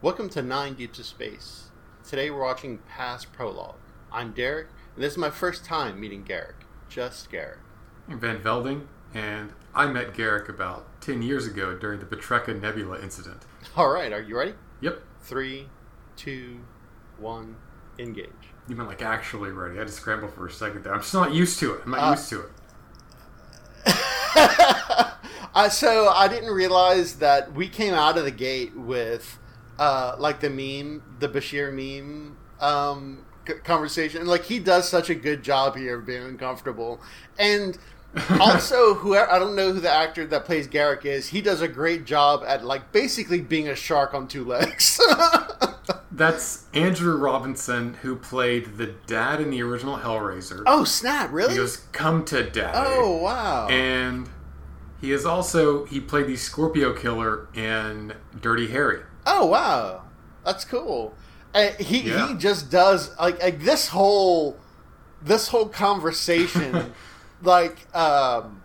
Welcome to Nine Deeps of Space. Today we're watching Past Prologue. I'm Derek, and this is my first time meeting Garak. Just Garak. I'm Van Velding, and I met Garak about 10 years ago during the Petreka Nebula incident. All right, are you ready? Yep. Three, two, one, engage. You meant like actually ready. I had to scramble for a second there. I'm just not used to it. I'm not Uh, used to it. uh, so I didn't realize that we came out of the gate with uh, like the meme, the Bashir meme um, c- conversation. Like he does such a good job here of being uncomfortable, and also whoever I don't know who the actor that plays Garak is. He does a great job at like basically being a shark on two legs. That's Andrew Robinson, who played the dad in the original Hellraiser. oh snap! Really? He goes, "Come to Daddy." oh wow! And he is also he played the Scorpio killer in Dirty Harry. Oh wow, that's cool. Uh, he Yeah. he just does like, like this whole this whole conversation, like um,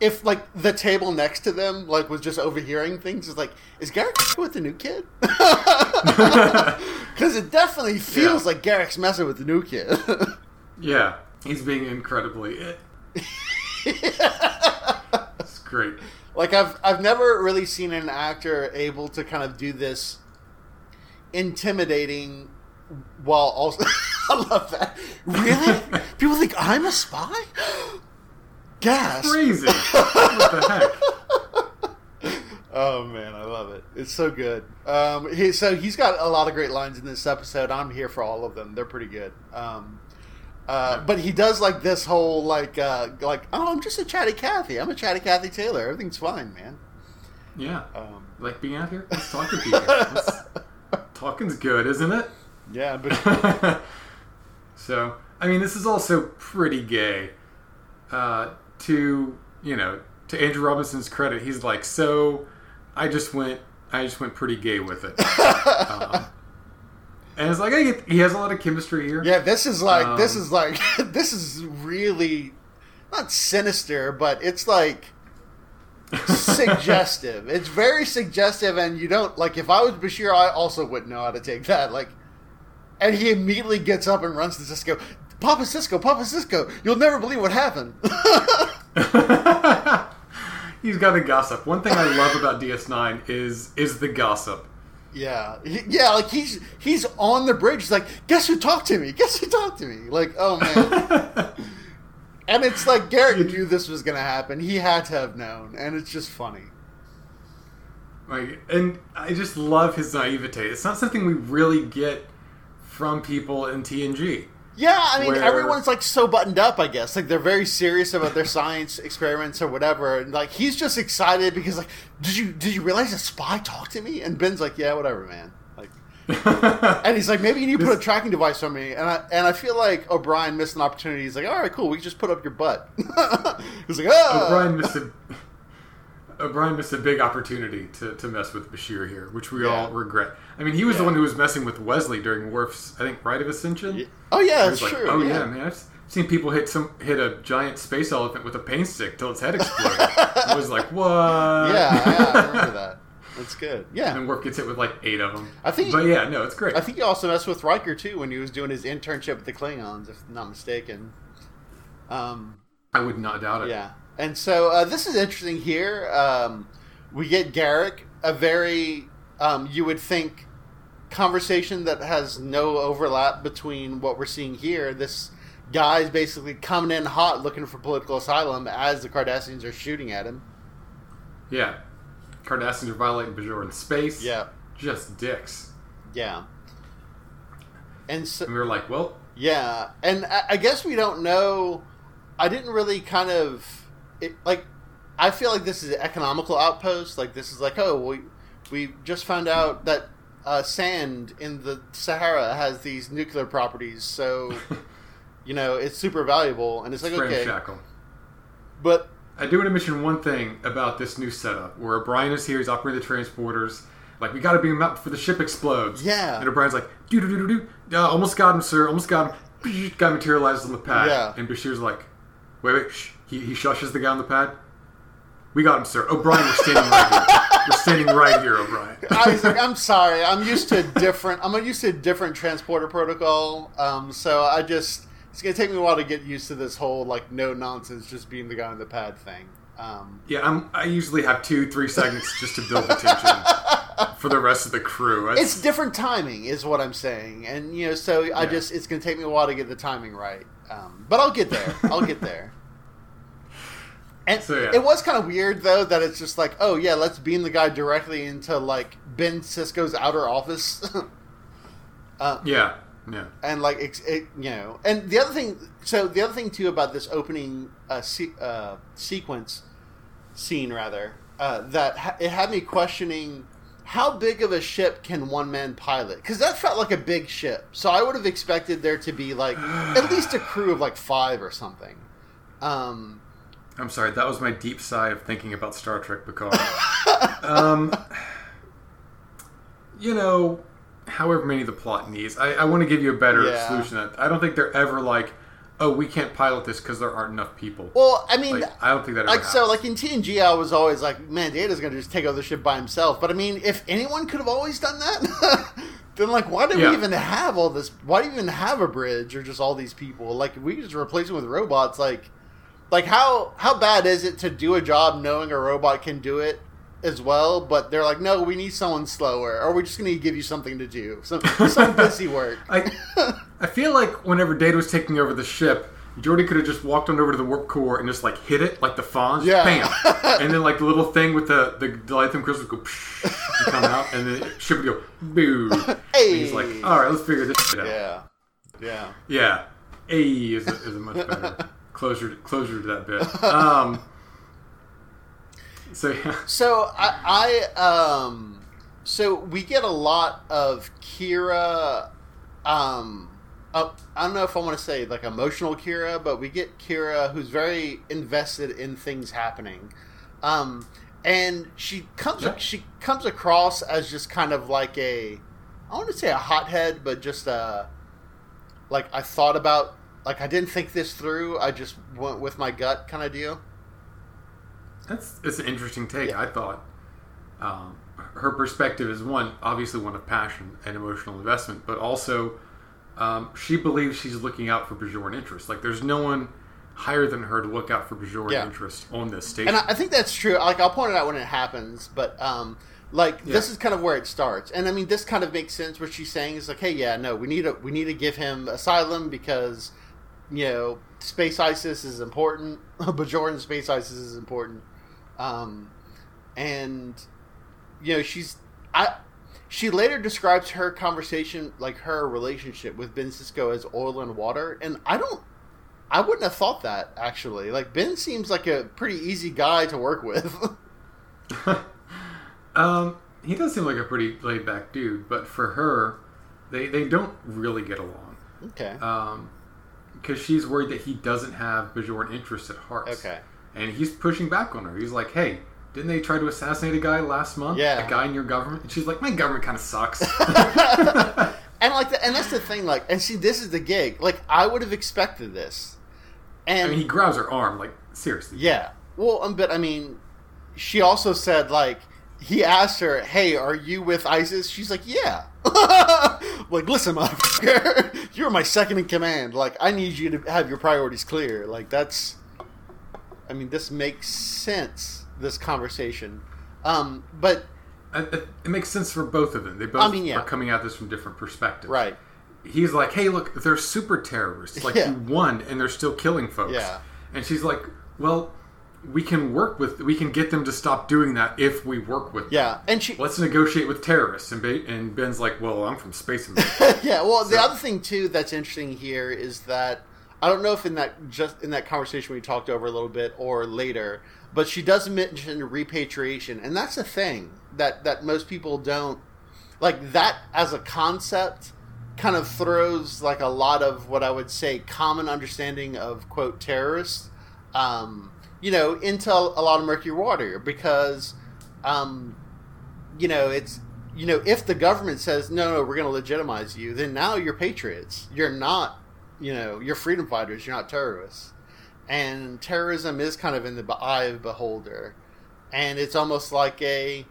if like the table next to them like was just overhearing things, is like is Garak with the new kid? Because it definitely feels Yeah. like Garak's messing with the new kid. Yeah, he's being incredibly. It. It's great. Like I've I've never really seen an actor able to kind of do this intimidating while also I love that. Really? People think I'm a spy? Gas. Crazy. what the heck? Oh man, I love it. It's so good. Um, he, so he's got a lot of great lines in this episode. I'm here for all of them. They're pretty good. Um, uh, but he does like this whole like uh, like oh I'm just a chatty Cathy. I'm a chatty Cathy Taylor. Everything's fine, man. Yeah. Um, Like being out here? Let's talk to people. Let's- Talking's good, isn't it? yeah, but so, I mean, this is also pretty gay. Uh, to, you know, to Andrew Robinson's credit, he's like, so I just went, I just went pretty gay with it. um, and it's like, I get, he has a lot of chemistry here. Yeah, this is like this Um, is like this is really not sinister, but it's like suggestive. It's very suggestive, and you don't like. If I was Bashir, I also wouldn't know how to take that. Like, and he immediately gets up and runs to Sisko. Papa Sisko, Papa Sisko, you'll never believe what happened. He's got the gossip. One thing I love about DS9 is is the gossip. Yeah, He- yeah, like he's he's on the bridge. He's like, guess who talked to me? Guess who talked to me? Like, oh man. And it's like Garak knew this was going to happen. He had to have known, and it's just funny. Like, and I just love his naivete. It's not something we really get from people in TNG. Yeah, I mean, Where- everyone's like so buttoned up. I guess like they're very serious about their science experiments or whatever. And like he's just excited because like, did you did you realize a spy talked to me? And Ben's like, yeah, whatever, man. Like, and he's like, maybe you need to put a tracking device on me. And I and I feel like O'Brien missed an opportunity. He's like, all right, cool, we can just put up your butt. he's like, oh, O'Brien missed ah! a O'Brien missed a big opportunity to, to mess with Bashir here, which we Yeah. all regret. I mean, he was the one who was messing with Wesley during Worf's, I think, Rite of Ascension. oh yeah, that's like, true. Oh yeah. yeah, man, I've seen people hit some hit a giant space elephant with a paint stick till its head exploded. I was like, what? yeah, yeah, I remember that. That's good. Yeah, And Worf gets hit with like eight of them. I think- but yeah, no, it's great. I think he also messed with Riker too when he was doing his internship with the Klingons, if I'm not mistaken. Um, I would not doubt it. yeah, and so uh, this is interesting here. Um, we get Garak, a very um, you would think conversation that has no overlap between what we're seeing here. This guy's basically coming in hot, looking for political asylum as the Cardassians are shooting at him. Yeah. Cardassians are violating Bajoran space. Yeah, Just dicks. yeah, and so And we were like, well, Yeah, and I, I guess we don't know. I didn't really kind of it, like. I feel like this is an economical outpost. Like this is like, oh, we we just found out that uh, sand in the Sahara has these nuclear properties, so you know it's super valuable. And it's like, okay, Shackle. but I do want to mention one thing about this new setup where O'Brien is here, he's operating the transporters. Like, we got to beam him up before the ship explodes. Yeah. And O'Brien's like, doo doo doo doo doo. Uh, almost got him, sir. Almost got him. Guy materializes on the pad. Yeah. And Bashir's like, wait, wait, shh. He, he shushes the guy on the pad. We got him, sir. O'Brien, we're standing right here. We're standing right here, O'Brien. Isaac, I'm sorry. I'm used to a different. I'm used to a different transporter protocol. Um, so I just it's gonna take me a while to get used to this whole like no nonsense, just being the guy on the pad thing. Um, yeah, I'm, I usually have two, three seconds just to build the tension for the rest of the crew. It's, it's different timing, is what I'm saying, and you know, so I Yeah. just it's gonna take me a while to get the timing right. Um, but I'll get there. I'll get there. And So, yeah. it was kind of weird though that it's just like, oh yeah, let's beam the guy directly into like Ben Sisko's outer office. uh, yeah, yeah. and like it's it, you know and the other thing so the other thing too about this opening uh, se- uh sequence scene rather uh that ha- it had me questioning how big of a ship can one man pilot because that felt like a big ship so i would have expected there to be like at least a crew of like five or something um I'm sorry, that was my deep sigh of thinking about Star Trek Picard. um, you know, however many the plot needs, I, I want to give you a better Yeah. solution. I don't think they're ever like, oh, we can't pilot this because there aren't enough people. well i mean Like, I don't think that ever like so like in TNG I was always like man Data's gonna just take over the ship by himself but I mean if anyone could have always done that then like why do Yeah. we even have all this why do we even have a bridge or just all these people like if we just replace them with robots like like how how bad is it to do a job knowing a robot can do it as well but they're like no we need someone slower or we're just gonna give you something to do some some busy work I, I feel like whenever Data was taking over the ship, Geordi could have just walked on over to the warp core and just like hit it like the Fonz, Yeah. bam, and then like the little thing with the the dilithium crystals go psh, and come out, and the ship would go boo. And he's like, all right, let's figure this shit out. yeah yeah Yeah, A is is much better closure closure to that bit. Um, so yeah, So I, I um so we get a lot of Kira um uh, I don't know if I want to say like emotional Kira, but we get Kira who's very invested in things happening. Um and she comes Yeah. she comes across as just kind of like a I want to say a hothead, but just a like I thought about like I didn't think this through. I just went with my gut kind of deal. that's it's an interesting take. Yeah. I thought um, her perspective is one obviously one of passion and emotional investment, but also um, she believes she's looking out for Bajoran interests. Like there's no one higher than her to look out for Bajoran Yeah. interests on this station. and I, I think that's true. Like I'll point it out when it happens, but um, like this is kind of where it starts. And I mean, this kind of makes sense. What she's saying is like, hey, yeah, no, we need to we need to give him asylum because you know space ISIS is important. Bajoran space ISIS is important. Um, and you know she's I. She later describes her conversation, like her relationship with Ben Sisko, as oil and water, and I don't I wouldn't have thought that actually. Like Ben seems like a pretty easy guy to work with. um, he does seem like a pretty laid back dude, but for her, they they don't really get along. okay. Um, because she's worried that he doesn't have Bajoran interests at heart. Okay. And he's pushing back on her. He's like, "Hey, didn't they try to assassinate a guy last month? Yeah. a guy in your government." And she's like, "My government kind of sucks." And like, the, and that's the thing. Like, and see, this is the gig. Like, I would have expected this. And I mean, he grabs her arm, like seriously. yeah, well, um, but I mean, she also said like he asked her, "Hey, are you with ISIS?" She's like, "Yeah." like, listen, motherfucker, you're my second in command. Like, I need you to have your priorities clear. Like, that's. I mean, this makes sense. This conversation, um, but I- I- it makes sense for both of them. They both I mean, yeah. are coming at this from different perspectives. right, He's like, "Hey, look, they're super terrorists. Like Yeah. you won, and they're still killing folks." Yeah. And she's like, "Well, we can work with, we can get them to stop doing that if we work with them. yeah, and she, Let's negotiate with terrorists." And, ba- and Ben's like, "Well, I'm from Space America." yeah. Well, the other thing too that's interesting here is that I don't know if in that just in that conversation we talked over a little bit or later, but she does mention repatriation, and that's a thing that that most people don't like. That as a concept kind of throws like a lot of what I would say common understanding of quote terrorists, um, you know, into a lot of murky water because. Um, you know, it's you know, if the government says no, no, we're going to legitimize you, then now you're patriots. You're not, you know, you're freedom fighters. You're not terrorists. And terrorism is kind of in the eye of the beholder. and it's almost like a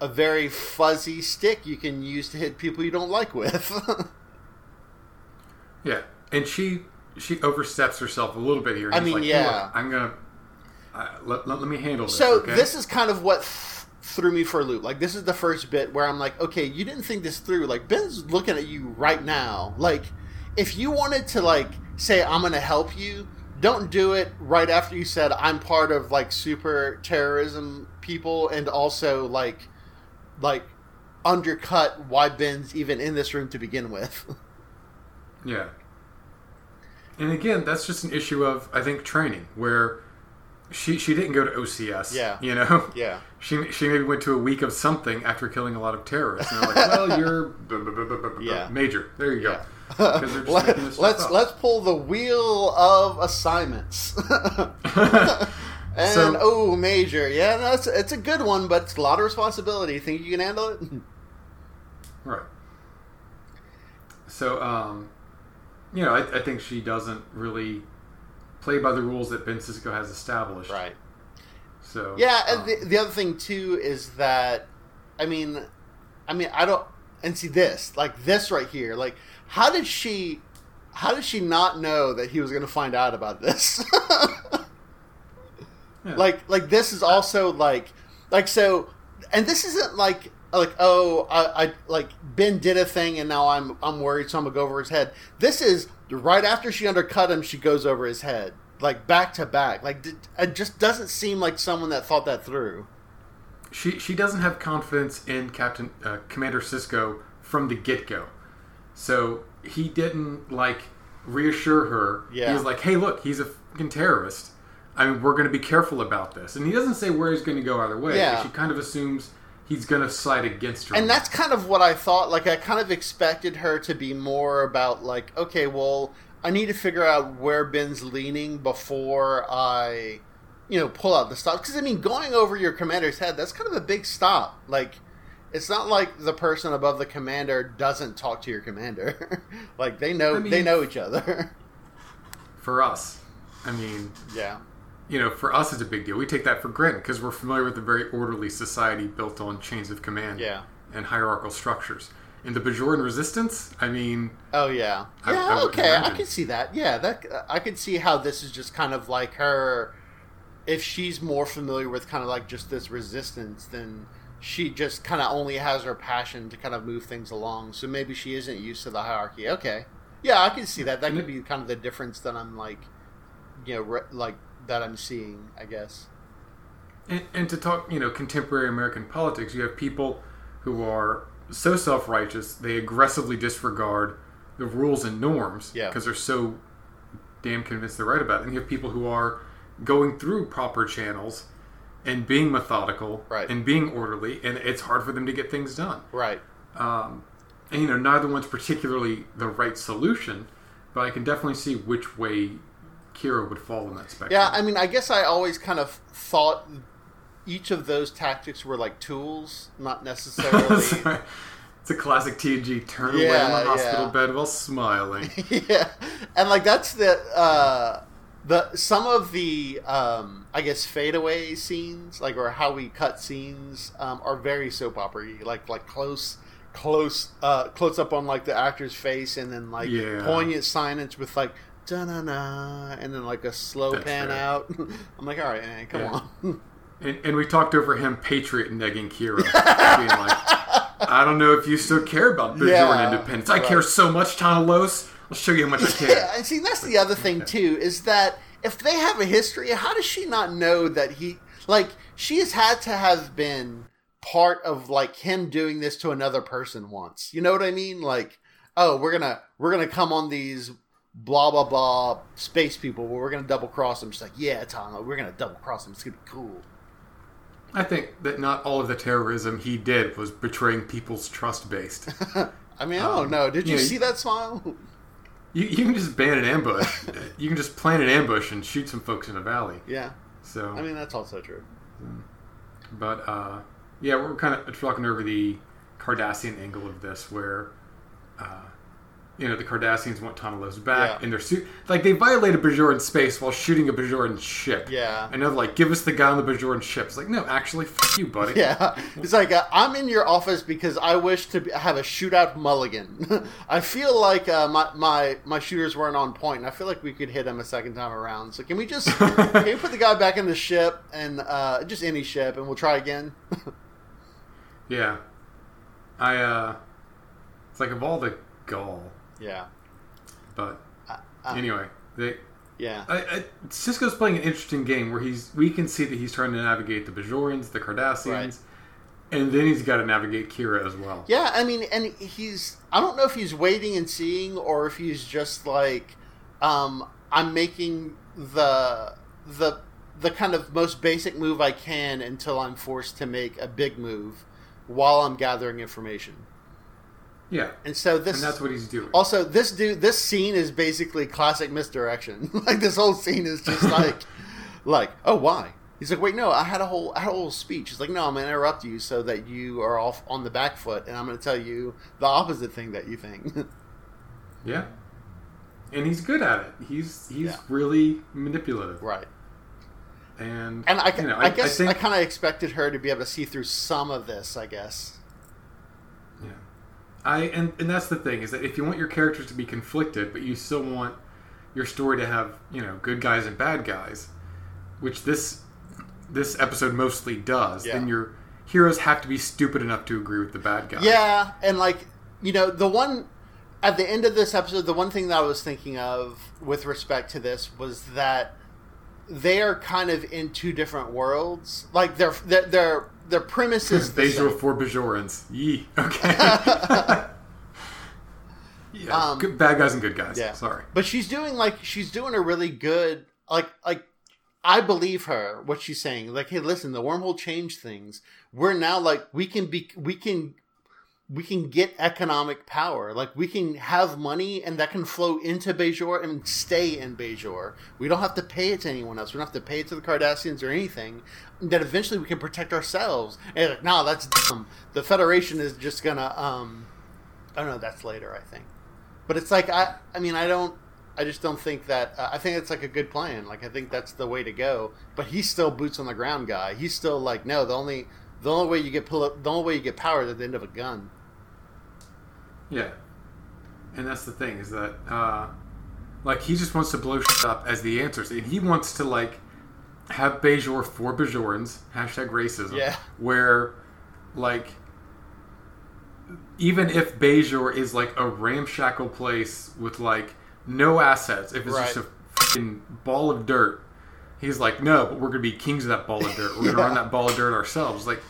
a very fuzzy stick you can use to hit people you don't like with. yeah, and she she oversteps herself a little bit here. I mean, like, yeah, I'm gonna let, let, let, me handle this. So okay? this is kind of what th- threw me for a loop. Like this is the first bit where I'm like, okay, you didn't think this through. Like Ben's looking at you right now. Like if you wanted to like say I'm gonna help you, don't do it right after you said I'm part of like super terrorism people and also like like undercut why Ben's even in this room to begin with. yeah. And again, that's just an issue of I think training where she she didn't go to OCS. Yeah. You know? Yeah. She she maybe went to a week of something after killing a lot of terrorists. And they're like, well, you're yeah. major. There you yeah. go. Let, let's let's pull the wheel of assignments. and so, oh, major, yeah, that's it's, it's a good one, but it's a lot of responsibility. Think you can handle it? right. So, um, you know, I, I think she doesn't really play by the rules that Ben Sisko has established. Right. So yeah, and um, the, the other thing too is that, I mean, I mean, I don't, and see this, like this right here, like how did she, how did she not know that he was going to find out about this? yeah. Like, like this is also like, like so, and this isn't like like oh I, I, like Ben did a thing and now I'm I'm worried so I'm gonna go over his head. This is right after she undercut him, she goes over his head like back to back. Like it just doesn't seem like someone that thought that through. She she doesn't have confidence in Captain uh, Commander Sisko from the get go, so he didn't like reassure her. Yeah. He was like, hey, look, he's a fucking terrorist. I mean, we're going to be careful about this, and he doesn't say where he's going to go either way. Yeah. She kind of assumes he's going to side against her. And that's kind of what I thought. Like, I kind of expected her to be more about, like, okay, well, I need to figure out where Ben's leaning before I, you know, pull out the stop. Because, I mean, going over your commander's head, that's kind of a big stop. Like, it's not like the person above the commander doesn't talk to your commander. like, they know, I mean, they know each other. for us, I mean, yeah you know, for us, it's a big deal. We take that for granted because we're familiar with a very orderly society built on chains of command yeah. and hierarchical structures. In the Bajoran resistance, I mean, oh yeah, I, yeah, I okay, imagine. I can see that. Yeah, that I can see how this is just kind of like her. If she's more familiar with kind of like just this resistance, then she just kind of only has her passion to kind of move things along. So maybe she isn't used to the hierarchy. Okay, yeah, I can see that. That could be kind of the difference that I'm like, you know, re- like that I'm seeing, I guess. And, and, to talk, you know, contemporary American politics, you have people who are so self righteous they aggressively disregard the rules and norms because yeah. they're so damn convinced they're right about it. And you have people who are going through proper channels and being methodical right. and being orderly, and it's hard for them to get things done. Right. Um, and you know, neither one's particularly the right solution, but I can definitely see which way Kira would fall in that spectrum. Yeah, I mean, I guess I always kind of thought each of those tactics were like tools, not necessarily. it's a classic TNG turn yeah, away on the hospital yeah. bed while smiling. yeah, and like that's the uh, the some of the um, I guess fadeaway scenes, like or how we cut scenes, um, are very soap opera like like close close uh close up on like the actor's face and then like yeah. poignant silence with like da na na, and then like a slow That's pan right. out. I'm like, all right, man, come yeah. on. And, and, we talked over him patriot negging Kira, being like, I don't know if you still care about Bajoran yeah, independence. I right. care so much, Los. I'll show you how much I care. Yeah, and see, that's the other thing too, is that if they have a history, how does she not know that he like she has had to have been part of like him doing this to another person once. You know what I mean? Like, oh, we're gonna we're gonna come on these blah blah blah space people where we're gonna double cross them. She's like, yeah, Tom, we're gonna double cross them. It's gonna be cool. I think that not all of the terrorism he did was betraying people's trust based. I mean, I don't um, know. Did you, you know, see that smile? You, you can just ban an ambush. you can just plant an ambush and shoot some folks in a valley. Yeah. So I mean, that's also true. But uh, yeah, we're kind of talking over the Cardassian angle of this, where uh, you know the Cardassians want Tahna Los back, Yeah. and they're su- like they violated Bajoran space while shooting a Bajoran ship. Yeah. and they're like, give us the guy on the Bajoran ship. It's like, no, actually, you, buddy. Yeah, it's like uh, I'm in your office because I wish to be- have a shootout mulligan. I feel like uh, my my my shooters weren't on point, and I feel like we could hit him a second time around. So can we just can we put the guy back in the ship and uh, just any ship, and we'll try again? Yeah. I uh it's like of all the gall, yeah, but uh, anyway, they yeah, I, I, Sisko's playing an interesting game where he's we can see that he's trying to navigate the Bajorans, the Cardassians, Right. and then he's got to navigate Kira as well. yeah. I mean, and he's I don't know if he's waiting and seeing or if he's just like um, I'm making the the the kind of most basic move I can until I'm forced to make a big move while I'm gathering information. Yeah, And so this and that's what he's doing. also this dude this scene is basically classic misdirection. like this whole scene is just like like oh why? He's like wait no I had a whole I had a whole speech. He's like no I'm gonna interrupt you so that you are off on the back foot and I'm gonna tell you the opposite thing that you think. Yeah, and he's good at it. He's he's Yeah. really manipulative, right. and And I, you know, I, guess I, think, kind of expected her to be able to see through some of this. I guess. I and, and that's the thing is that if you want your characters to be conflicted, but you still want your story to have you know good guys and bad guys, which this this episode mostly does, Yeah. then your heroes have to be stupid enough to agree with the bad guys. Yeah, and like you know, the one at the end of this episode, the one thing that I was thinking of with respect to this was that they are kind of in two different worlds. Like their their their, their premise is the same. for Bajorans. Yee. Okay. yeah. Um, good, bad guys and good guys. yeah. Sorry. But she's doing like she's doing a really good like like I believe her what she's saying. Like, hey, listen, the wormhole changed things. We're now like we can be we can we can get economic power. Like we can have money and that can flow into Bajor and stay in Bajor. We don't have to pay it to anyone else. We don't have to pay it to the Cardassians or anything. That eventually we can protect ourselves. And like, no, that's dumb. The Federation is just gonna um I don't know, that's later, I think. But it's like I I mean I don't I just don't think that uh, I think it's like a good plan. Like I think that's the way to go. But he's still boots on the ground guy. He's still like no, the only the only way you get pull up, the only way you get power is at the end of a gun. Yeah. And that's the thing is that, uh, like, he just wants to blow shit up as the answers. And he wants to, like, have Bajor for Bajorans, hashtag racism. Yeah. Where, like, even if Bajor is, like, a ramshackle place with, like, no assets, if it's just a fucking ball of dirt, he's like, no, but we're going to be kings of that ball of dirt. We're going to run that ball of dirt ourselves. Like,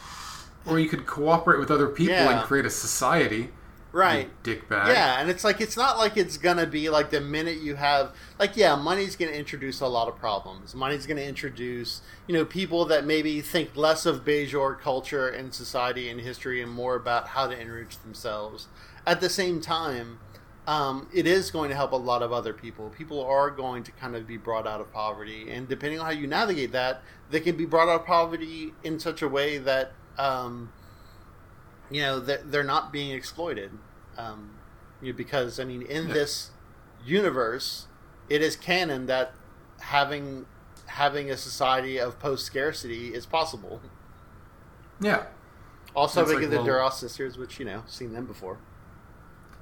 or you could cooperate with other people Yeah. and create a society. Right. Dickbag. Yeah, and it's like it's not like it's gonna be like the minute you have like yeah, money's gonna introduce a lot of problems. Money's gonna introduce you know people that maybe think less of Bajor culture and society and history and more about how to enrich themselves. At the same time, um, it is going to help a lot of other people. People are going to kind of be brought out of poverty, and depending on how you navigate that, they can be brought out of poverty in such a way that. Um, you know they're, they're not being exploited um, you know, because i mean in Yeah. this universe it is canon that having having a society of post scarcity is possible Yeah. also we like, the well- duras sisters which you know seen them before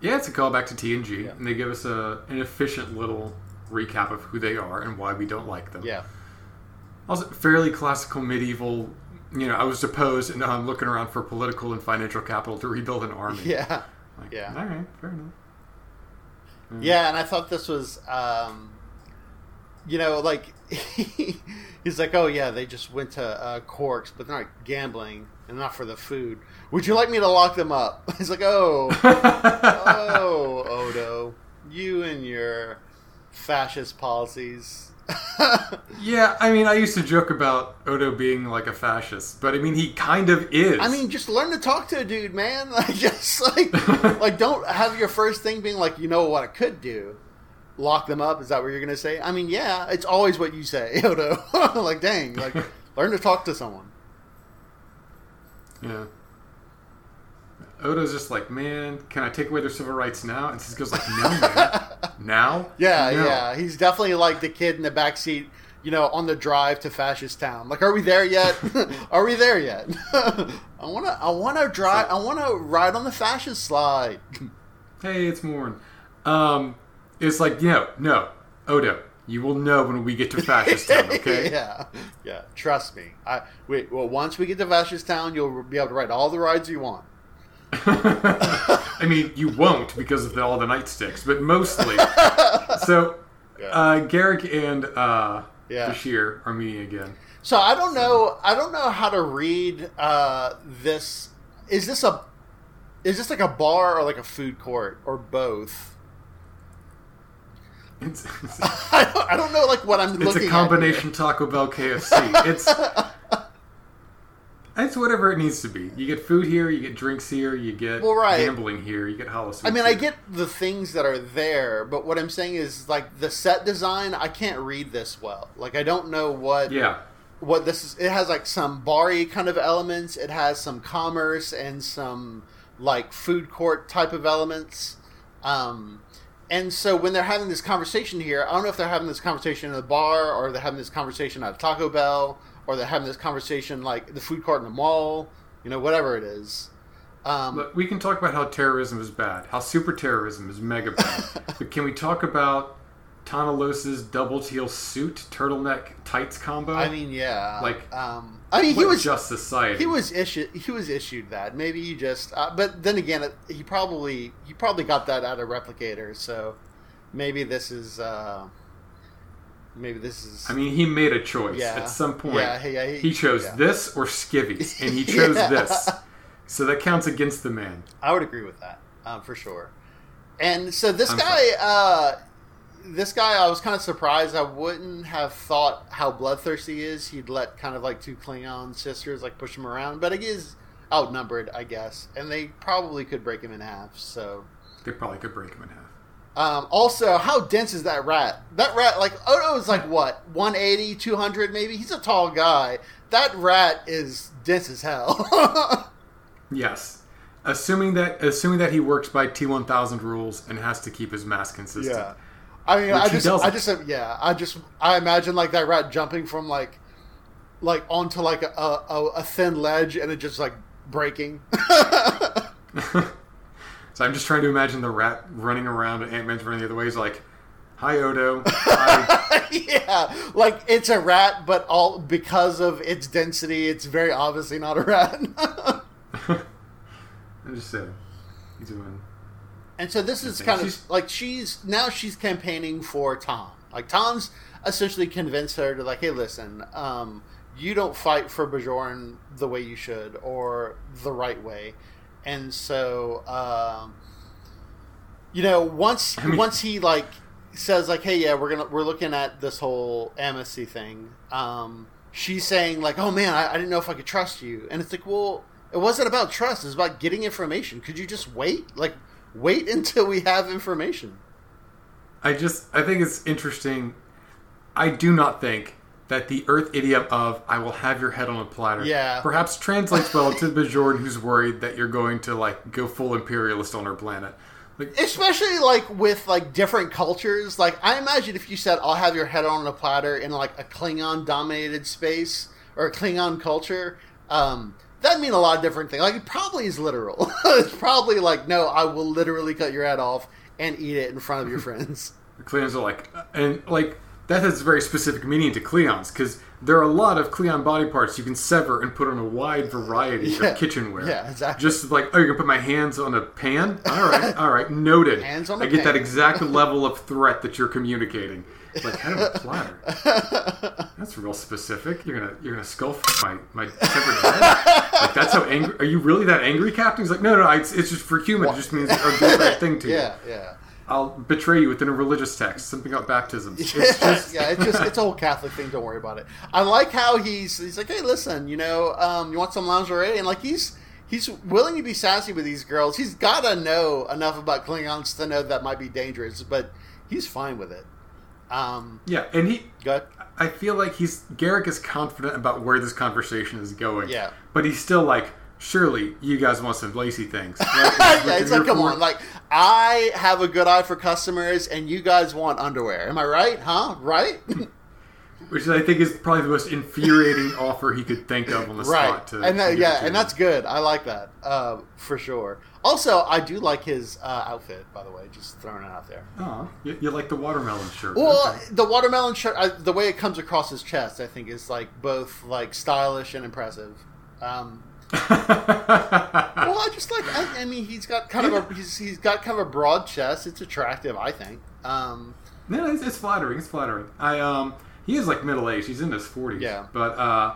Yeah, it's a callback to TNG, Yeah. and they give us a, an efficient little recap of who they are and why we don't like them. yeah Also, fairly classical medieval. You know, I was deposed, and now I'm looking around for political and financial capital to rebuild an army. yeah Like, yeah. All right, fair enough. Mm. Yeah, and I thought this was, um, you know, like he's like, oh yeah, they just went to uh, Quark's, but they're not gambling and not for the food. Would you like me to lock them up? He's like, oh, oh, Odo, you and your fascist policies. yeah, I mean, I used to joke about Odo being like a fascist, but I mean, he kind of is. I mean, just learn to talk to a dude, man. Like, just like, like, don't have your first thing being like, you know what I could do. Lock them up. Is that what you're gonna say? I mean, yeah, it's always what you say, Odo. like, dang, like, learn to talk to someone. Yeah. Odo's just like, man, can I take away their civil rights now? And Sisko's like, no, man, now? Yeah, No. yeah. He's definitely like the kid in the back seat, you know, on the drive to fascist town. Like, are we there yet? are we there yet? I wanna, I wanna drive. I wanna ride on the fascist slide. Hey, it's Morn. Um, it's like, no, no, Odo, you will know when we get to fascist town, okay? yeah, yeah. Trust me. I wait. Well, once we get to fascist town, you'll be able to ride all the rides you want. I mean, you won't because of the, all the nightsticks, but mostly. so, uh, Garak and uh, Yeah. Bashir are meeting again. So I don't know. I don't know how to read uh, this. Is this a? Is this like a bar or like a food court or both? It's, it's, I don't, I don't know. Like what I'm looking at. it's a at combination Taco Bell KFC. It's it's whatever it needs to be. You get food here, you get drinks here, you get Well, right. gambling here, you get Hollow I mean, I get the things that are there, but what I'm saying is like the set design. I can't read this well. Like I don't know what Yeah. what this is. It has like some bar kind of elements. It has some commerce and some like food court type of elements. Um, and so when they're having this conversation here, I don't know if they're having this conversation in the bar or they're having this conversation at Taco Bell or they're having this conversation like the food court in the mall. You know, whatever it is. Um, Look, we can talk about how terrorism is bad, how super terrorism is mega bad. but can we talk about Tahna Los's double teal suit, turtleneck tights combo? I mean, yeah. Like, um, I mean, he was just society. he was issued he was issued that. Maybe he just. Uh, but then again, it- he probably he probably got that out of Replicator. So maybe this is. Uh, maybe this is. I mean, he made a choice Yeah. at some point. Yeah, yeah, he- he chose yeah. this or skivvies, and he chose Yeah. this. So that counts against the man. I would agree with that um, for sure. And so this I'm guy, uh, this guy, I was kind of surprised. I wouldn't have thought how bloodthirsty he is. He'd let kind of like two Klingon sisters like push him around, but he is outnumbered, I guess, and they probably could break him in half. So. They probably could break him in half. Um, also, how dense is that rat? That rat, like, Odo is like what, 180, 200 maybe? He's a tall guy. That rat is dense as hell. Yes. Assuming that assuming that he works by T one thousand rules and has to keep his mass consistent. yeah. I mean, Which I just, doesn't. I just, yeah, I just, I imagine like that rat jumping from like, like onto like a, a, a thin ledge and it just like breaking. So I'm just trying to imagine the rat running around and Ant Man's running the other way. He's like, "Hi Odo." Hi. yeah, like it's a rat, but all because of its density, it's very obviously not a rat. I'm just saying. He's doing. And so this is kind of She's- like she's now she's campaigning for Tom. Like Tom's essentially convinced her to like, hey, listen, um, you don't fight for Bajorn the way you should or the right way, and so um, you know once I mean- once he like says like, hey, yeah, we're gonna we're looking at this whole amnesty thing. Um, she's saying like, oh man, I, I didn't know if I could trust you, and it's like, well, it wasn't about trust. It's about getting information. Could you just wait? Like, wait until we have information. I just I think it's interesting. I do not think that the Earth idiom of "I will have your head on a platter" Yeah. perhaps translates well to Bajorn, who's worried that you're going to like go full imperialist on her planet. Like, Especially like with like different cultures. Like, I imagine if you said, "I'll have your head on a platter" in like a Klingon-dominated space or a Klingon culture, um, that'd mean a lot of different things. Like, it probably is literal. it's probably like, "No, I will literally cut your head off and eat it in front of your friends." the Klingons are like, and like that has a very specific meaning to Klingons because there are a lot of Klingon body parts you can sever and put on a wide variety Yeah. of kitchenware. Yeah, exactly. Just like, oh, you're gonna put my hands on a pan? All right, all right, noted. Hands on I get that exact level of threat that you're communicating. Like head of a platter. That's real specific. You're gonna you're gonna skull my my severed head. Like that's how angry. Are you really that angry, Captain? He's like, no, no, it's, it's just for human. It just means bad thing to you. yeah, yeah. I'll betray you within a religious text, something about baptisms. It's just yeah, it's just it's a whole Catholic thing. Don't worry about it. I like how he's he's like, hey, listen, you know, um, you want some lingerie, and like he's he's willing to be sassy with these girls. He's got to know enough about Klingons to know that might be dangerous, but he's fine with it. Um, yeah, and he. good. I feel like he's Garak is confident about where this conversation is going. Yeah. but he's still like, surely you guys want some lacy things. Right? yeah, it's like, come on, like I have a good eye for customers, and you guys want underwear. Am I right? Huh? Right? Which I think is probably the most infuriating offer he could think of on the right. spot. To, and that, to yeah, and him. that's good. I like that uh, for sure. Also, I do like his uh, outfit. By the way, just throwing it out there. Aw, you, you like the watermelon shirt. Well, Okay. the watermelon shirt, I, the way it comes across his chest, I think is like both like stylish and impressive. Um, well, I just like. I, I mean, he's got kind of a he's, he's got kind of a broad chest. It's attractive, I think. Um, no, it's, it's flattering. It's flattering. I um, he is like middle aged. He's in his forties. Yeah. but uh,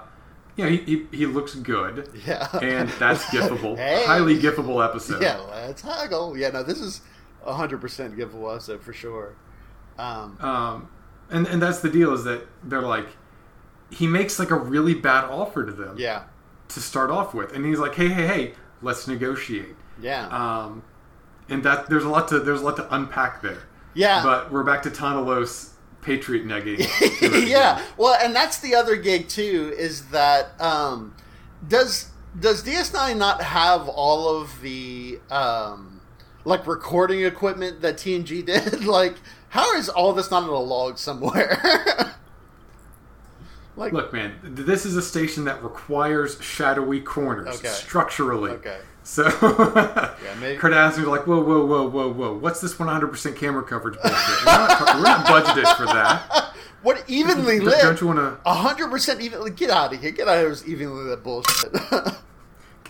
yeah, he, he he looks good. yeah, and that's gifable. Hey. Highly gifable episode. Yeah, let's haggle. Yeah, no, this is a hundred percent giveable episode for sure. Um, Um, and and that's the deal is that they're like, he makes like a really bad offer to them yeah, to start off with, and he's like, hey, hey, hey, let's negotiate. yeah, Um, and that there's a lot to there's a lot to unpack there. yeah. But we're back to Tahna Los Patriot negging. yeah. Well, and that's the other gig too. Is that um, does does DS9 not have all of the um, like recording equipment that TNG did? like, how is all this not in a log somewhere? like, Look, man, this is a station that requires shadowy corners Okay. structurally. okay, So, maybe- Kurt Asner's like, whoa, whoa, whoa, whoa, whoa. What's this 100% camera coverage bullshit? We're not, we're not budgeted for that. what evenly lit? don't you want to hundred percent even. Get out of here! Get out of this Evenly lit bullshit. get out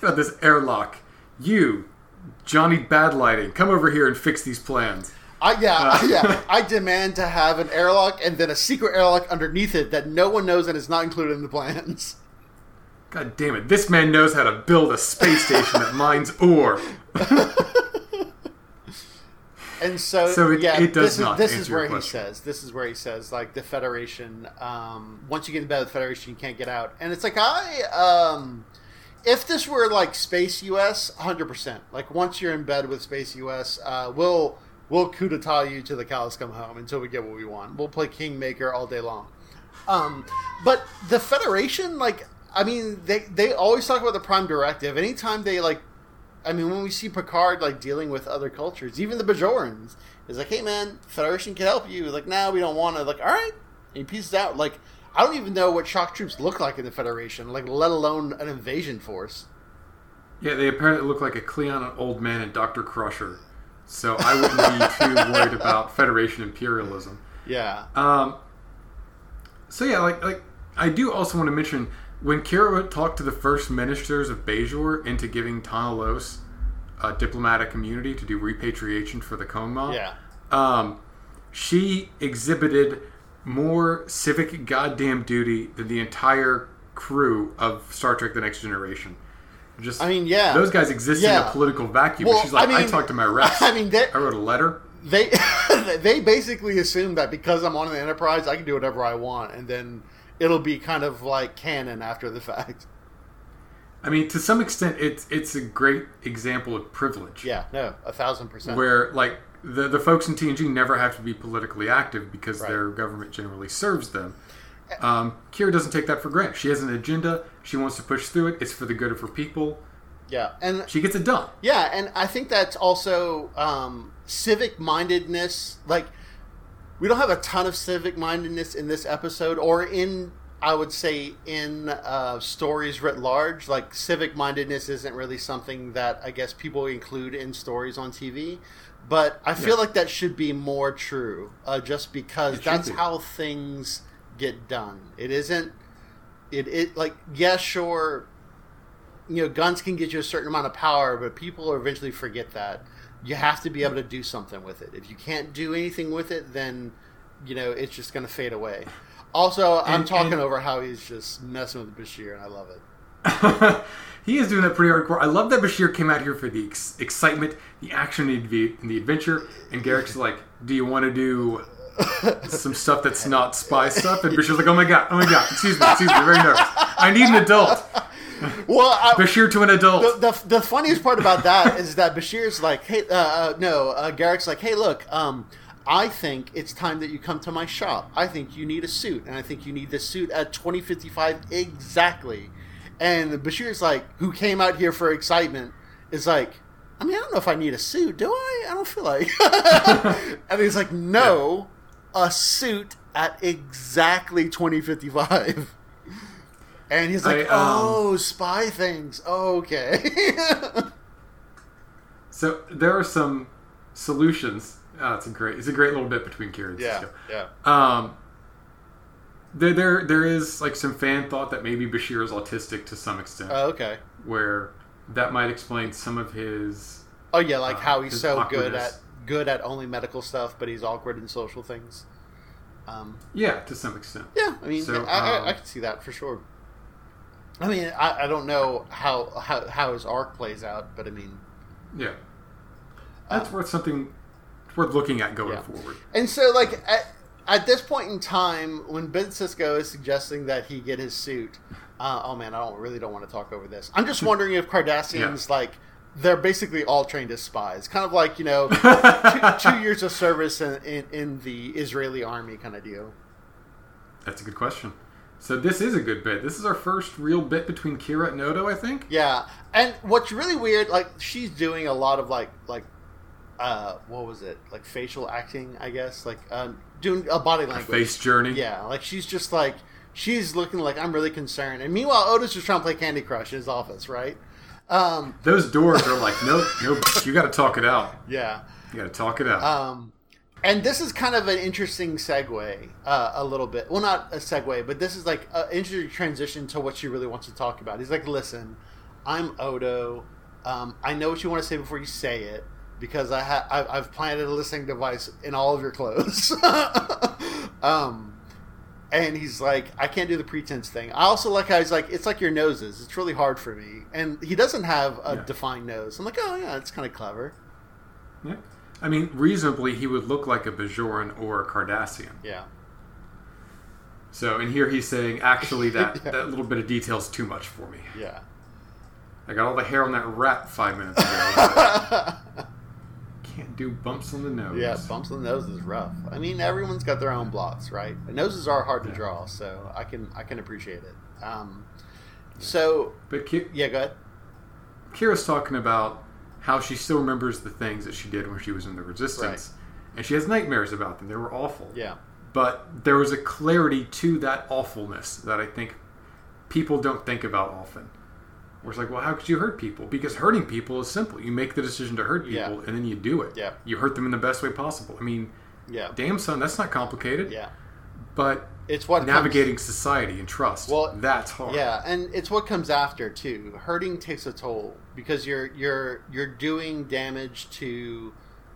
of this airlock? You, Johnny Bad Lighting, come over here and fix these plans. I yeah Uh. yeah. I demand to have an airlock and then a secret airlock underneath it that no one knows and is not included in the plans. God damn it, this man knows how to build a space station that mines ore. And so, So it- yeah, it does this not is this is where he says this is where he says like the Federation. Um, once you get in bed with the Federation, you can't get out. And it's like I, um, if this were like Space US, hundred percent. Like once you're in bed with Space US, uh, we'll we'll coup d'etat you to the cows come home until we get what we want. We'll play Kingmaker all day long. Um, but the Federation, like, I mean, they they always talk about the Prime Directive. Anytime they like I mean, when we see Picard like dealing with other cultures, even the Bajorans, is like, "Hey, man, Federation can help you." Like, "Now nah, we don't want to." Like, all right, and he pieces out. Like, I don't even know what shock troops look like in the Federation, like, let alone an invasion force. Yeah, they apparently look like a Klingon, old man, and Dr. Crusher. So I wouldn't be too worried about Federation imperialism. Yeah, Um, so yeah, like like I do also want to mention when Kira talked to the first ministers of Bajor into giving Tahna Los a diplomatic immunity to do repatriation for the Kohn-Ma. yeah, Um, she exhibited more civic goddamn duty than the entire crew of Star Trek: The Next Generation. Just I mean, yeah. those guys exist in a political vacuum. Well, She's like, I mean, I, talked to my reps. I mean, they I wrote a letter. they they basically assume that because I'm on the Enterprise, I can do whatever I want, and then it'll be kind of like canon after the fact. I mean, to some extent, it's it's a great example of privilege. Yeah, no, a thousand percent. Where like the the folks in TNG never have to be politically active because Right. their government generally serves them. Um, Kira doesn't take that for granted. She has an agenda. She wants to push through it. It's for the good of her people. Yeah, and She gets it done. Yeah, and I think that's also um, civic mindedness. Like, we don't have a ton of civic mindedness in this episode, or in, I would say, in uh, stories writ large. Like, civic mindedness isn't really something that I guess people include in stories on TV. But I feel Yeah. like that should be more true, uh, just because It that's how things get done. It isn't. It it like yeah sure you know, guns can get you a certain amount of power, but people eventually forget that. You have to be able to do something with it. If you can't do anything with it, then you know it's just going to fade away. Also, I'm talking and- over how he's just messing with Bashir, and I love it. he is doing that pretty hardcore. I love that Bashir came out here for the ex- excitement, the action, and the, and the adventure. And Garak's like, "Do you want to do some stuff that's not spy stuff?" And Bashir's like, "Oh my god, oh my god, excuse me, excuse me, very nervous. I need an adult." Well, I, Bashir to an adult. the, the, the funniest part about that is that Bashir's like, hey, uh, uh, no, uh, Garak's like, hey, look, um, I think it's time that you come to my shop. I think you need a suit, and I think you need this suit at 2055 exactly. And Bashir's like, who came out here for excitement, is like, I mean, I don't know if I need a suit, do I? I don't feel like. and he's like, no, a suit at exactly 2055. And he's like, I, um, oh, spy things. Okay. So there are some solutions. Oh, it's a great. It's a great little bit between Kira and yeah, Sisko. yeah. Um, there, there, there is like some fan thought that maybe Bashir is autistic to some extent, Oh, okay. where that might explain some of his. Oh yeah, like Uh, how he's so good at good at only medical stuff, but he's awkward in social things. Um, Yeah, to some extent. yeah, I mean, So, I, I, um, I can see that for sure. I mean, I, I don't know how, how how his arc plays out, but I mean, Yeah, that's worth something worth looking at going Yeah. forward. and so like at, at this point in time, when Ben Sisko is suggesting that he get his suit, uh, oh man, I don't really don't want to talk over this. I'm just wondering if Cardassians like they're basically all trained as spies, kind of like you know two, two years of service in, in, in the Israeli army kind of deal. That's a good question. So this is a good bit. This is our first real bit between Kira and Odo, I think. Yeah, and what's really weird, like she's doing a lot of like like uh what was it like facial acting, I guess, like um doing a body language. Face journey. Yeah, like she's just like she's looking like I'm really concerned, and meanwhile Odo's just trying to play Candy Crush in his office, right? Um, Those doors are like, nope, nope. You got to talk it out. yeah. You got to talk it out. Um, and this is kind of an interesting segue, uh, a little bit. Well, not a segue, but this is like an interesting transition to what she really wants to talk about. He's like, "Listen, I'm Odo. Um, I know what you want to say before you say it because I ha- I've, I've planted a listening device in all of your clothes." um, and he's like, "I can't do the pretense thing." I also like how he's like, "It's like your noses. It's really hard for me." And he doesn't have a Yeah. defined nose. I'm like, "Oh yeah, it's kind of clever." yeah. I mean, reasonably, he would look like a Bajoran or a Cardassian. Yeah. So, and here he's saying, actually, that, Yeah. that little bit of detail is too much for me. Yeah. I got all the hair on that rat five minutes ago. can't do bumps on the nose. Yeah, bumps on the nose is rough. I mean, everyone's got their own blots, right? And noses are hard to draw, so I can I can appreciate it. Um, so But Ki- yeah, go ahead. Kira's talking about how she still remembers the things that she did when she was in the Resistance. And she has nightmares about them. They were awful. Yeah, But there was a clarity to that awfulness that I think people don't think about often. Where it's like, well, how could you hurt people? Because hurting people is simple. You make the decision to hurt people, Yeah. and then you do it. Yeah. You hurt them in the best way possible. I mean, yeah, damn son, that's not complicated. yeah. But It's what comes- navigating society and trust, Well, that's hard. Yeah, and it's what comes after too. Hurting takes a toll because you're you're you're doing damage to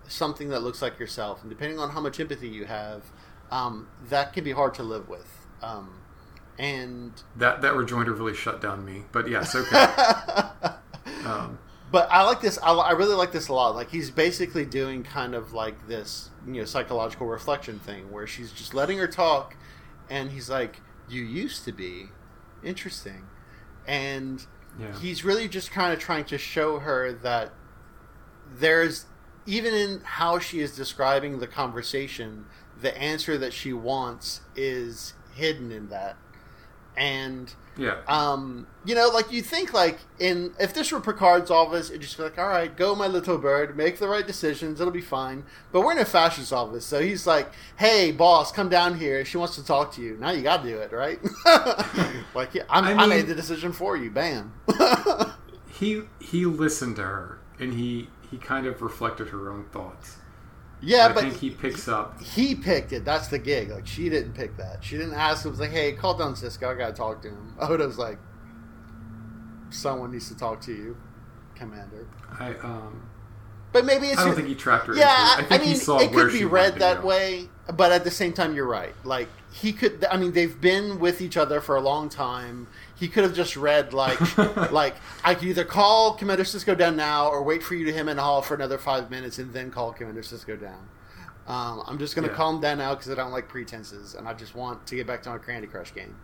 something that looks like yourself, and depending on how much empathy you have, um, that can be hard to live with. Um, and That that rejoinder really shut down me. But yes, okay. um, But I like this. I, I really like this a lot. Like he's basically doing kind of like this, you know, psychological reflection thing where she's just letting her talk, and he's like, "You used to be interesting," and yeah. he's really just kind of trying to show her that there's even in how she is describing the conversation, the answer that she wants is hidden in that, and yeah. um, you know, like you think like in if this were Picard's office, it'd just be like, all right, go my little bird, make the right decisions, it'll be fine. But we're in a fascist office, so he's like, hey, boss, come down here. She wants to talk to you. Now you got to do it, right? like, yeah, I'm, I I, made the decision for you. Bam. he he listened to her and he he kind of reflected her own thoughts. Yeah, I but think he picks up. he picked it. That's the gig. Like she didn't pick that. She didn't ask. It was like, hey, call down Sisko. I gotta talk to him. Odo's like, someone needs to talk to you, Commander. I um But maybe it's I don't think he tracked her. Yeah. I I, think mean, he saw it could be read that way, but at the same time, you're right. Like he could. I mean, they've been with each other for a long time. He could have just read like, like I could either call Commander Sisko down now, or wait for you to him in the hall for another five minutes, and then call Commander Sisko down. Um, I'm just gonna Yeah. call him down now because I don't like pretenses, and I just want to get back to my Candy Crush game.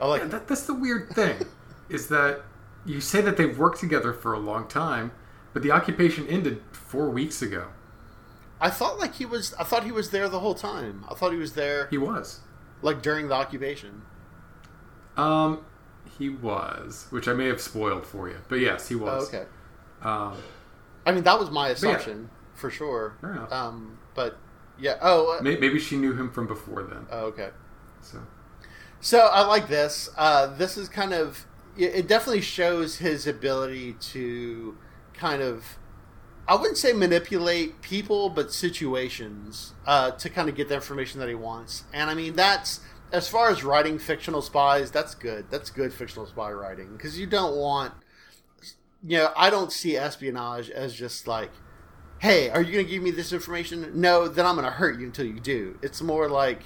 I like Yeah, that, that's the weird thing, is that you say that they've worked together for a long time, but the occupation ended four weeks ago. I thought like he was. I thought he was there the whole time. I thought he was there He was. like during the occupation. Um, he was, which I may have spoiled for you, but yes, he Oh, was. okay. Um, I mean, that was my yeah. assumption for sure. Um, but yeah. Oh. uh, may- maybe she knew him from before then. oh, okay. So So I like this. Uh, this is kind of it it definitely shows his ability to kind of I wouldn't say manipulate people, but situations uh, to kind of get the information that he wants. And I mean that's as far as writing fictional spies, that's good. That's good fictional spy writing because you don't want you know I don't see espionage as just like hey are you going to give me this information no then i'm going to hurt you until you do it's more like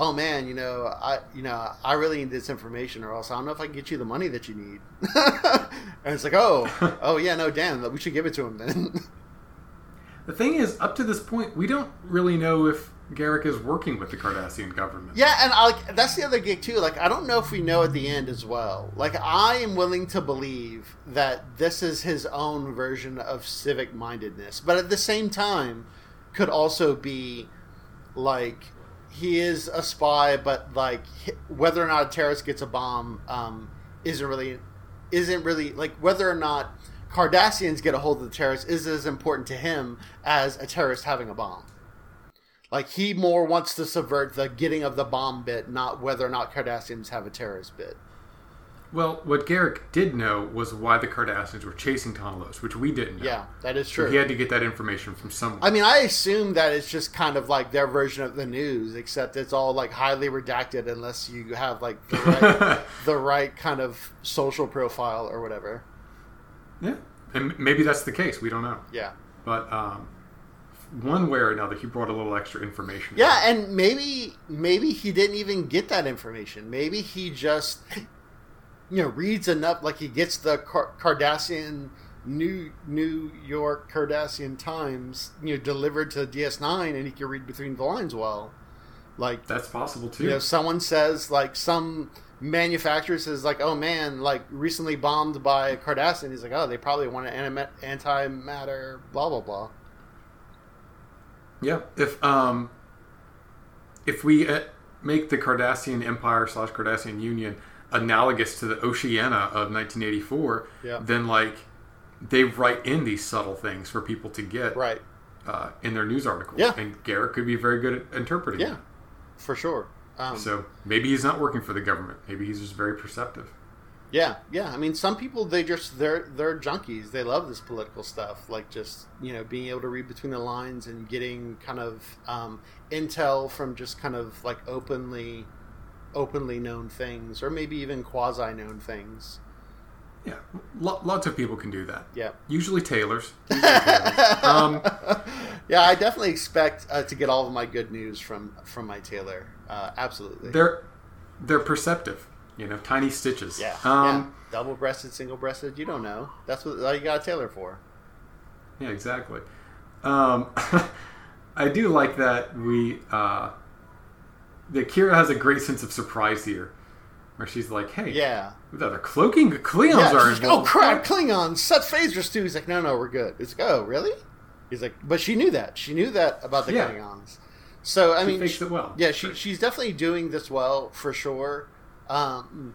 oh man, you know, I you know, I really need this information, or else I don't know if I can get you the money that you need. and it's like, oh, oh yeah, no, damn, we should give it to him then. the thing is, up to this point, we don't really know if Garak is working with the Cardassian government. yeah, and I, like that's the other gig too. Like, I don't know if we know at the end as well. Like, I am willing to believe that this is his own version of civic mindedness, but at the same time, could also be like he is a spy, but like whether or not a terrorist gets a bomb um, isn't really isn't really like whether or not Cardassians get a hold of the terrorist is as important to him as a terrorist having a bomb. Like he more wants to subvert the getting of the bomb bit, not whether or not Cardassians have a terrorist bit. Well, what Garak did know was why the Cardassians were chasing Tahna Los, which we didn't know. Yeah, that is So true. he had to get that information from someone. I mean, I assume that it's just kind of like their version of the news, except it's all like highly redacted unless you have like the right, the right kind of social profile or whatever. yeah, and maybe that's the case. We don't know. Yeah. But um, one way or another, he brought a little extra information. Yeah, and maybe maybe he didn't even get that information. Maybe he just you know reads enough like he gets the Car- Cardassian New New York Cardassian Times, you know, delivered to DS9 and he can read between the lines well. Like That's possible too. you know, someone says like some manufacturer says like, "Oh man, like recently bombed by Cardassian." He's like, "Oh, they probably want an antimatter blah blah blah." Yeah, if um, if we uh, make the Cardassian Empire slash Cardassian Union analogous to the Oceania of 1984, Yeah. then like they write in these subtle things for people to get Right. uh, in their news articles. Yeah. and Garak could be very good at interpreting. Yeah. For sure. Um, So maybe he's not working for the government. Maybe he's just very perceptive. Yeah, yeah. I mean, some people they just they're they're junkies. They love this political stuff, like just you know being able to read between the lines and getting kind of um, intel from just kind of like openly openly known things, or maybe even quasi known things. Yeah, Lo- lots of people can do that. Yeah, Usually tailors. Usually tailors. um, yeah. I definitely expect uh, to get all of my good news from from my tailor. Uh, absolutely. they're they're perceptive. You know, tiny stitches. yeah, Um, yeah. Double breasted, single breasted. You don't know. That's what all you got a tailor for. Yeah, exactly. Um, I do like that we uh, that Kira has a great sense of surprise here, where she's like, "Hey, Yeah. the cloaking Klingons Yeah, are she's like, oh crap, Klingons, set phasers too. He's like, no, no, we're good. It's like, oh, really? He's like, but she knew that. She knew that about the Yeah. Klingons. So I She mean, she- it well. yeah, she, she's definitely doing this well for sure. Um,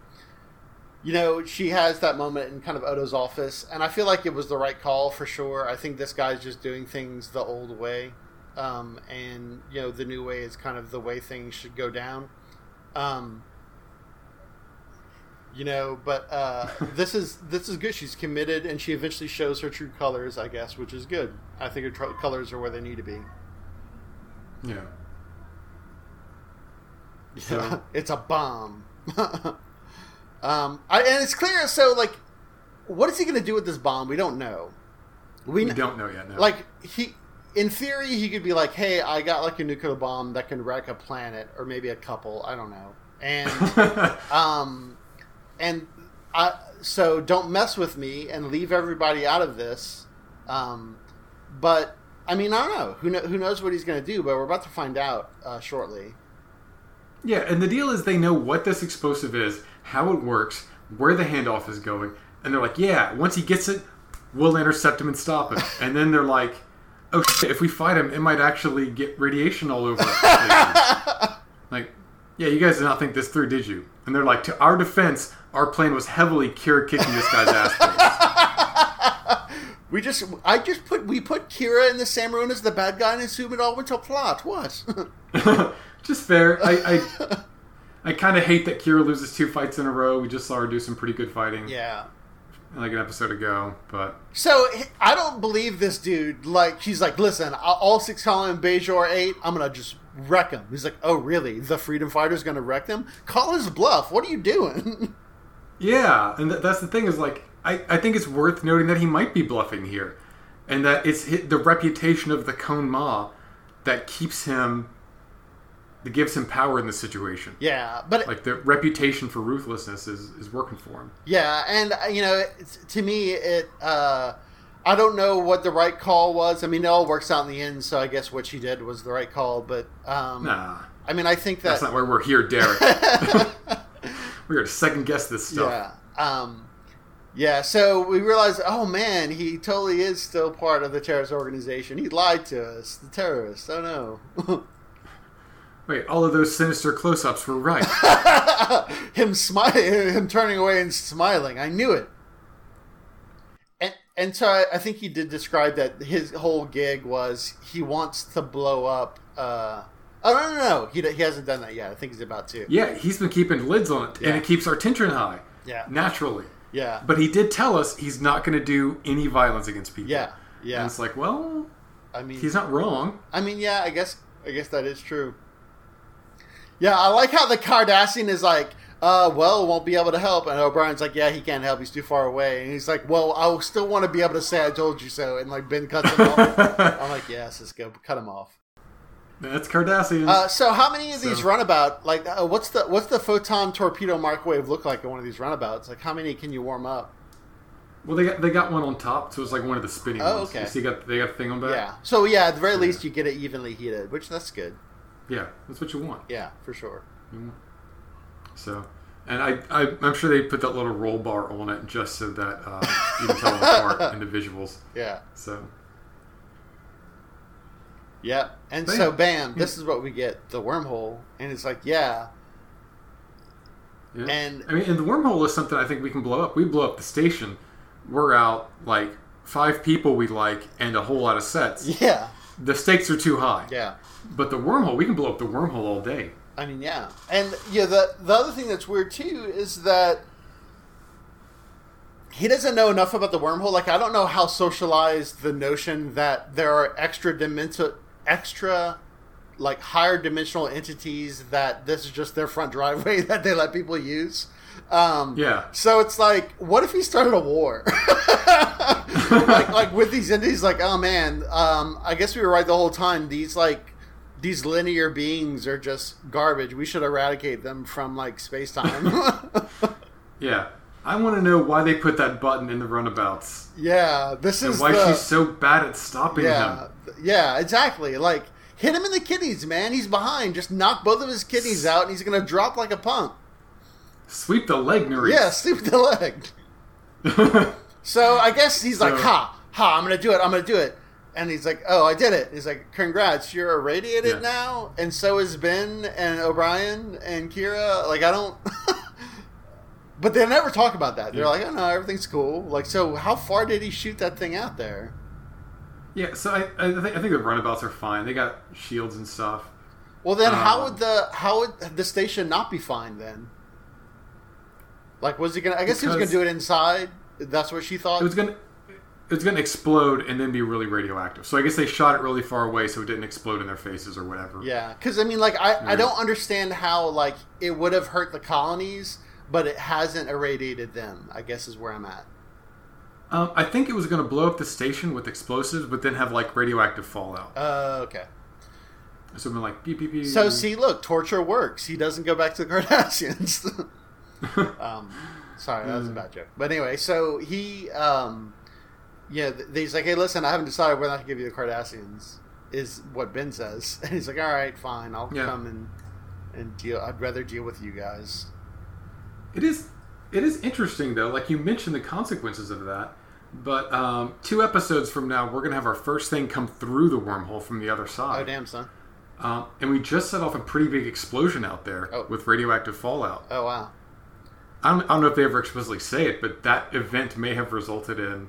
you know, she has that moment in kind of Odo's office, and I feel like it was the right call for sure. I think this guy's just doing things the old way, um, and you know, the new way is kind of the way things should go down. Um, you know, but uh, this is this is good. She's committed, and she eventually shows her true colors, I guess, which is good. I think her tr- colors are where they need to be. Yeah. Yeah, So- it's a bomb. um, I, and it's clear. So, like, what is he going to do with this bomb? We don't know. We, We don't know yet. No. like he. In theory, he could be like, "Hey, I got like a nuclear bomb that can wreck a planet, or maybe a couple. I don't know." And um, and I so don't mess with me and leave everybody out of this. Um, but I mean, I don't know. Who know, who knows what he's going to do? But we're about to find out uh, shortly. Yeah, and the deal is they know what this explosive is, how it works, where the handoff is going, and they're like, "Yeah, once he gets it, we'll intercept him and stop him." and then they're like, "Oh shit! If we fight him, it might actually get radiation all over." us." like, Yeah, you guys did not think this through, did you? And they're like, To our defense, our plan was heavily Kira kicking this guy's ass. We just, I just put, we put Kira and the Samurun as the bad guy and assume it all went to plot. What? just fair. I, I, I kind of hate that Kira loses two fights in a row. We just saw her do some pretty good fighting. yeah. like an episode ago, but So I don't believe this dude. Like he's like, listen, all six column Bajor eight, I'm gonna just wreck him. He's like, oh really? The Freedom Fighter's gonna wreck them? Call his bluff. What are you doing? yeah, and th- that's the thing is like I, I think it's worth noting that he might be bluffing here, and that it's the reputation of the Kohn-Ma that keeps him, that gives him power in this situation. yeah, but Like the reputation for ruthlessness is, is working for him. yeah, and uh, you know, it's, to me, it. uh I don't know what the right call was. I mean, it all works out in the end, so I guess what she did was the right call. But um Nah, I mean, I think that that's not why we're here, Derek. we're here to second guess this stuff. Yeah. Um, yeah. So we realized, oh man, he totally is still part of the terrorist organization. He lied to us, the terrorists. Oh no. Wait, all of those sinister close-ups were right. him smiling, him turning away and smiling. I knew it. And and so I, I think he did describe that his whole gig was he wants to blow up. Uh, oh no no no, he he hasn't done that yet. I think he's about to. yeah, he's been keeping lids on it, Yeah. and it keeps our tension high Yeah. naturally. Yeah. But he did tell us he's not going to do any violence against people. Yeah. And Yeah. it's like, well, I mean, he's not wrong. I mean, yeah, I guess I guess that is true. Yeah, I like how the Cardassian is like, uh, well, won't be able to help, and O'Brien's like, yeah, he can't help, he's too far away, and he's like, well, I still want to be able to say I told you so, and like Ben cuts him off. I'm like, yeah, Sisko, cut him off. That's Cardassian. Uh, so how many of these So- runabout, like, uh, what's the what's the photon torpedo microwave look like in one of these runabouts? Like, how many can you warm up? well, they got they got one on top, so it's like one of the spinning Oh, ones. okay. You see, got they got a thing on back. Yeah. So yeah, at the very Yeah. least, you get it evenly heated, which that's good. Yeah, that's what you want. Yeah, for sure. So, and I, I I'm sure they put that little roll bar on it just so that uh, you can tell them apart individuals. Yeah. So, Yeah. And Bam. so, bam, this is what we get the wormhole. And it's like, yeah. yeah. And- I mean, and the wormhole is something I think we can blow up. We blow up the station. We're out like five people we like and a whole lot of sets. Yeah. The stakes are too high. Yeah. But the wormhole, we can blow up the wormhole all day. I mean, yeah. And, yeah, the, the other thing that's weird, too, is that he doesn't know enough about the wormhole. Like, I don't know how socialized the notion that there are extra dimensional, extra, like, higher dimensional entities that this is just their front driveway that they let people use. Um, Yeah. So it's like, what if he started a war? like, like with these entities, like, oh man, um, I guess we were right the whole time. These like these linear beings are just garbage. We should eradicate them from like space time. Yeah. I want to know why they put that button in the runabouts. yeah, this And is why the, she's so bad at stopping yeah, him. yeah, exactly. Like hit him in the kidneys, man. He's behind. Just knock both of his kidneys out, and he's gonna drop like a punk. Sweep the leg, Nerys. Yeah, sweep the leg. So I guess he's like, ha, ha, I'm gonna do it, I'm gonna do it. And he's like, oh, I did it. He's like, congrats, you're irradiated Yeah. now, and so is Ben and O'Brien and Kira. Like, I don't. but they never talk about that. They're Yeah. like, oh no, everything's cool. Like, so how far did he shoot that thing out there? Yeah, so I, I, think, I think the runabouts are fine. They got shields and stuff. Well, then how Um, would the how would the station not be fine then? Like, was he gonna? I guess he was gonna do it inside. That's what she thought. It was gonna it was gonna explode and then be really radioactive. So I guess they shot it really far away so it didn't explode in their faces or whatever. Yeah, because I mean, like, I, I don't understand how like it would have hurt the colonies, but it hasn't irradiated them. I guess is where I'm at. Um, I think it was gonna blow up the station with explosives, but then have like radioactive fallout. Uh, okay. So been like beep beep beep. So see, look, torture works. He doesn't go back to the Cardassians. um, sorry, that was a bad joke. But anyway, so he, um, yeah, he's like, hey, listen, I haven't decided whether or not to give you the Cardassians. Is what Ben says, and he's like, all right, fine, I'll Yeah. come and and deal. I'd rather deal with you guys. It is it is interesting though. Like you mentioned the consequences of that. But um, two episodes from now, we're gonna have our first thing come through the wormhole from the other side. Oh damn, son. Um, and we just set off a pretty big explosion out there Oh. with radioactive fallout. Oh wow. I don't, I don't know if they ever explicitly say it, but that event may have resulted in.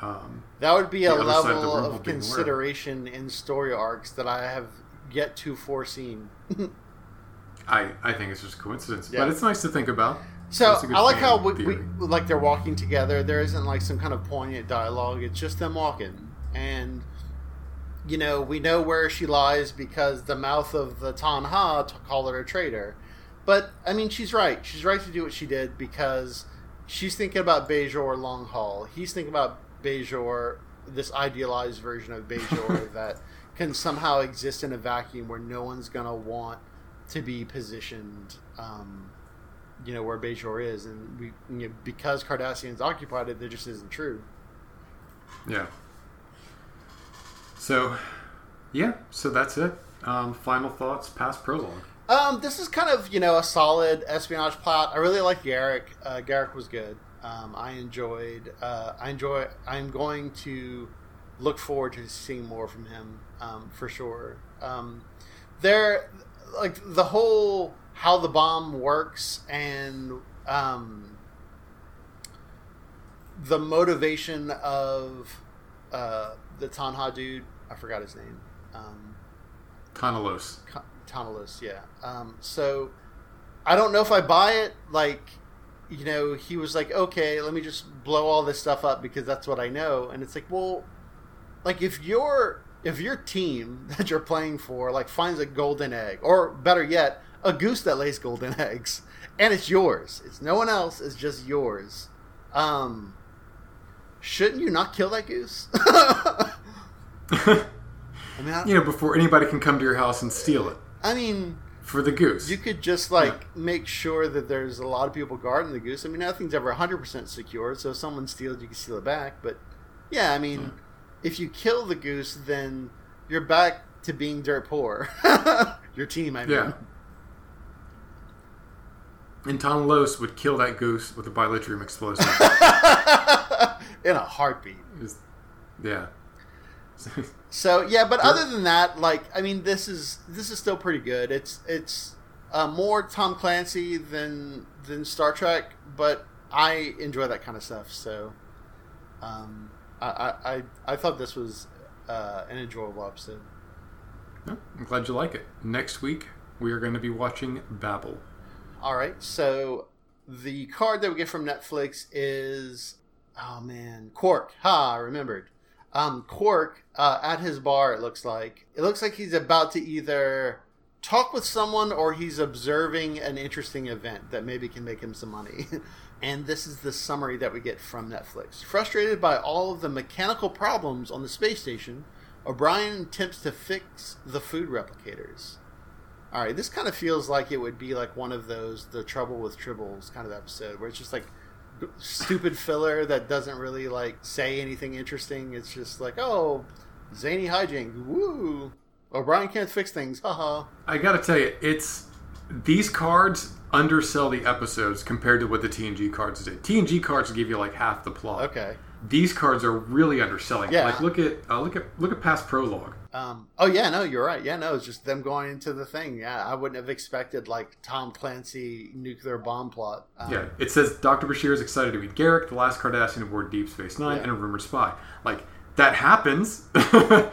Um, That would be a The other side of level of where? consideration in story arcs that I have yet to foreseen. I I think it's just coincidence, Yeah. but it's nice to think about. So It's a good I like how we, we like they're walking together. There isn't like some kind of poignant dialogue. It's just them walking, and you know we know where she lies because the mouth of the Tahna t- called her a traitor. But I mean, she's right. She's right to do what she did because she's thinking about Bajor long haul. He's thinking about Bajor, this idealized version of Bajor that can somehow exist in a vacuum where no one's gonna want to be positioned. Um, you know where Bajor is, and we you know, because Cardassians occupied it, that just isn't true. Yeah. So, yeah. So that's it. Um, final thoughts. Past prologue. Um, this is kind of you know a solid espionage plot. I really like Garak. Uh, Garak was good. Um, I enjoyed. Uh, I enjoy. I'm going to look forward to seeing more from him um, for sure. Um, there, like the whole how the bomb works and um, the motivation of uh, the Tahna dude. I forgot his name. Um, Tahna Los. Con- yeah. Um, so I don't know if I buy it. Like, you know, he was like, okay, let me just blow all this stuff up because that's what I know. And it's like, well, like if your if your team that you're playing for like finds a golden egg, or better yet, a goose that lays golden eggs, and it's yours, it's no one else, it's just yours. Um, shouldn't you not kill that goose? I mean, I, you know, before anybody can come to your house and steal it I mean, for the goose. You could just like make sure that there's a lot of people guarding the goose. I mean, nothing's ever 100% secure, so if someone steals, you can steal it back. But yeah, I mean, if you kill the goose, then you're back to being dirt poor. Your team, I mean. yeah. And Tahna Los would kill that goose with a bilitrium explosive. In a heartbeat. Yeah. So yeah, but other than that, like I mean, this is this is still pretty good. It's it's uh, more Tom Clancy than than Star Trek, but I enjoy that kind of stuff. So um, I, I I I thought this was uh, an enjoyable episode. Yeah, I'm glad you like it. Next week, we are going to be watching Babel. All right, so the card that we get from Netflix is oh man, Quark. Ha, I remembered. Um, Quark uh, at his bar. It looks like it looks like he's about to either talk with someone or he's observing an interesting event that maybe can make him some money. and this is the summary that we get from Netflix. Frustrated by all of the mechanical problems on the space station, O'Brien attempts to fix the food replicators. All right, this kind of feels like it would be like one of those the trouble with tribbles kind of episode where it's just like stupid filler that doesn't really like say anything interesting. It's just like, oh, zany hijinks, woo. O'Brien can't fix things, haha. I got to tell you, it's these cards undersell the episodes compared to what the TNG cards did. TNG cards give you like half the plot. Okay. These cards are really underselling. Yeah. Like look at uh, look at look at past prologue. Um, oh yeah, no, you're right. Yeah, no, it's just them going into the thing. Yeah, I wouldn't have expected like Tom Clancy nuclear bomb plot. Um, Yeah, it says Dr. Bashir is excited to meet Garak, the last Cardassian aboard Deep Space Nine, Yeah. and a rumored spy. Like that happens.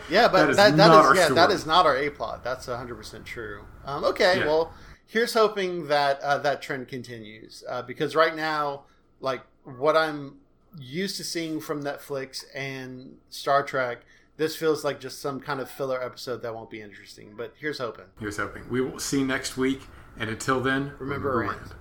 Yeah, but that is that, that not is our yeah, that story. is not our A plot. That's hundred percent true. Um, okay, Yeah. well, here's hoping that uh, that trend continues uh, because right now, like what I'm used to seeing from Netflix and Star Trek, this feels like just some kind of filler episode that won't be interesting. But here's hoping. Here's hoping. We will see next week, and until then, Remember. Rand.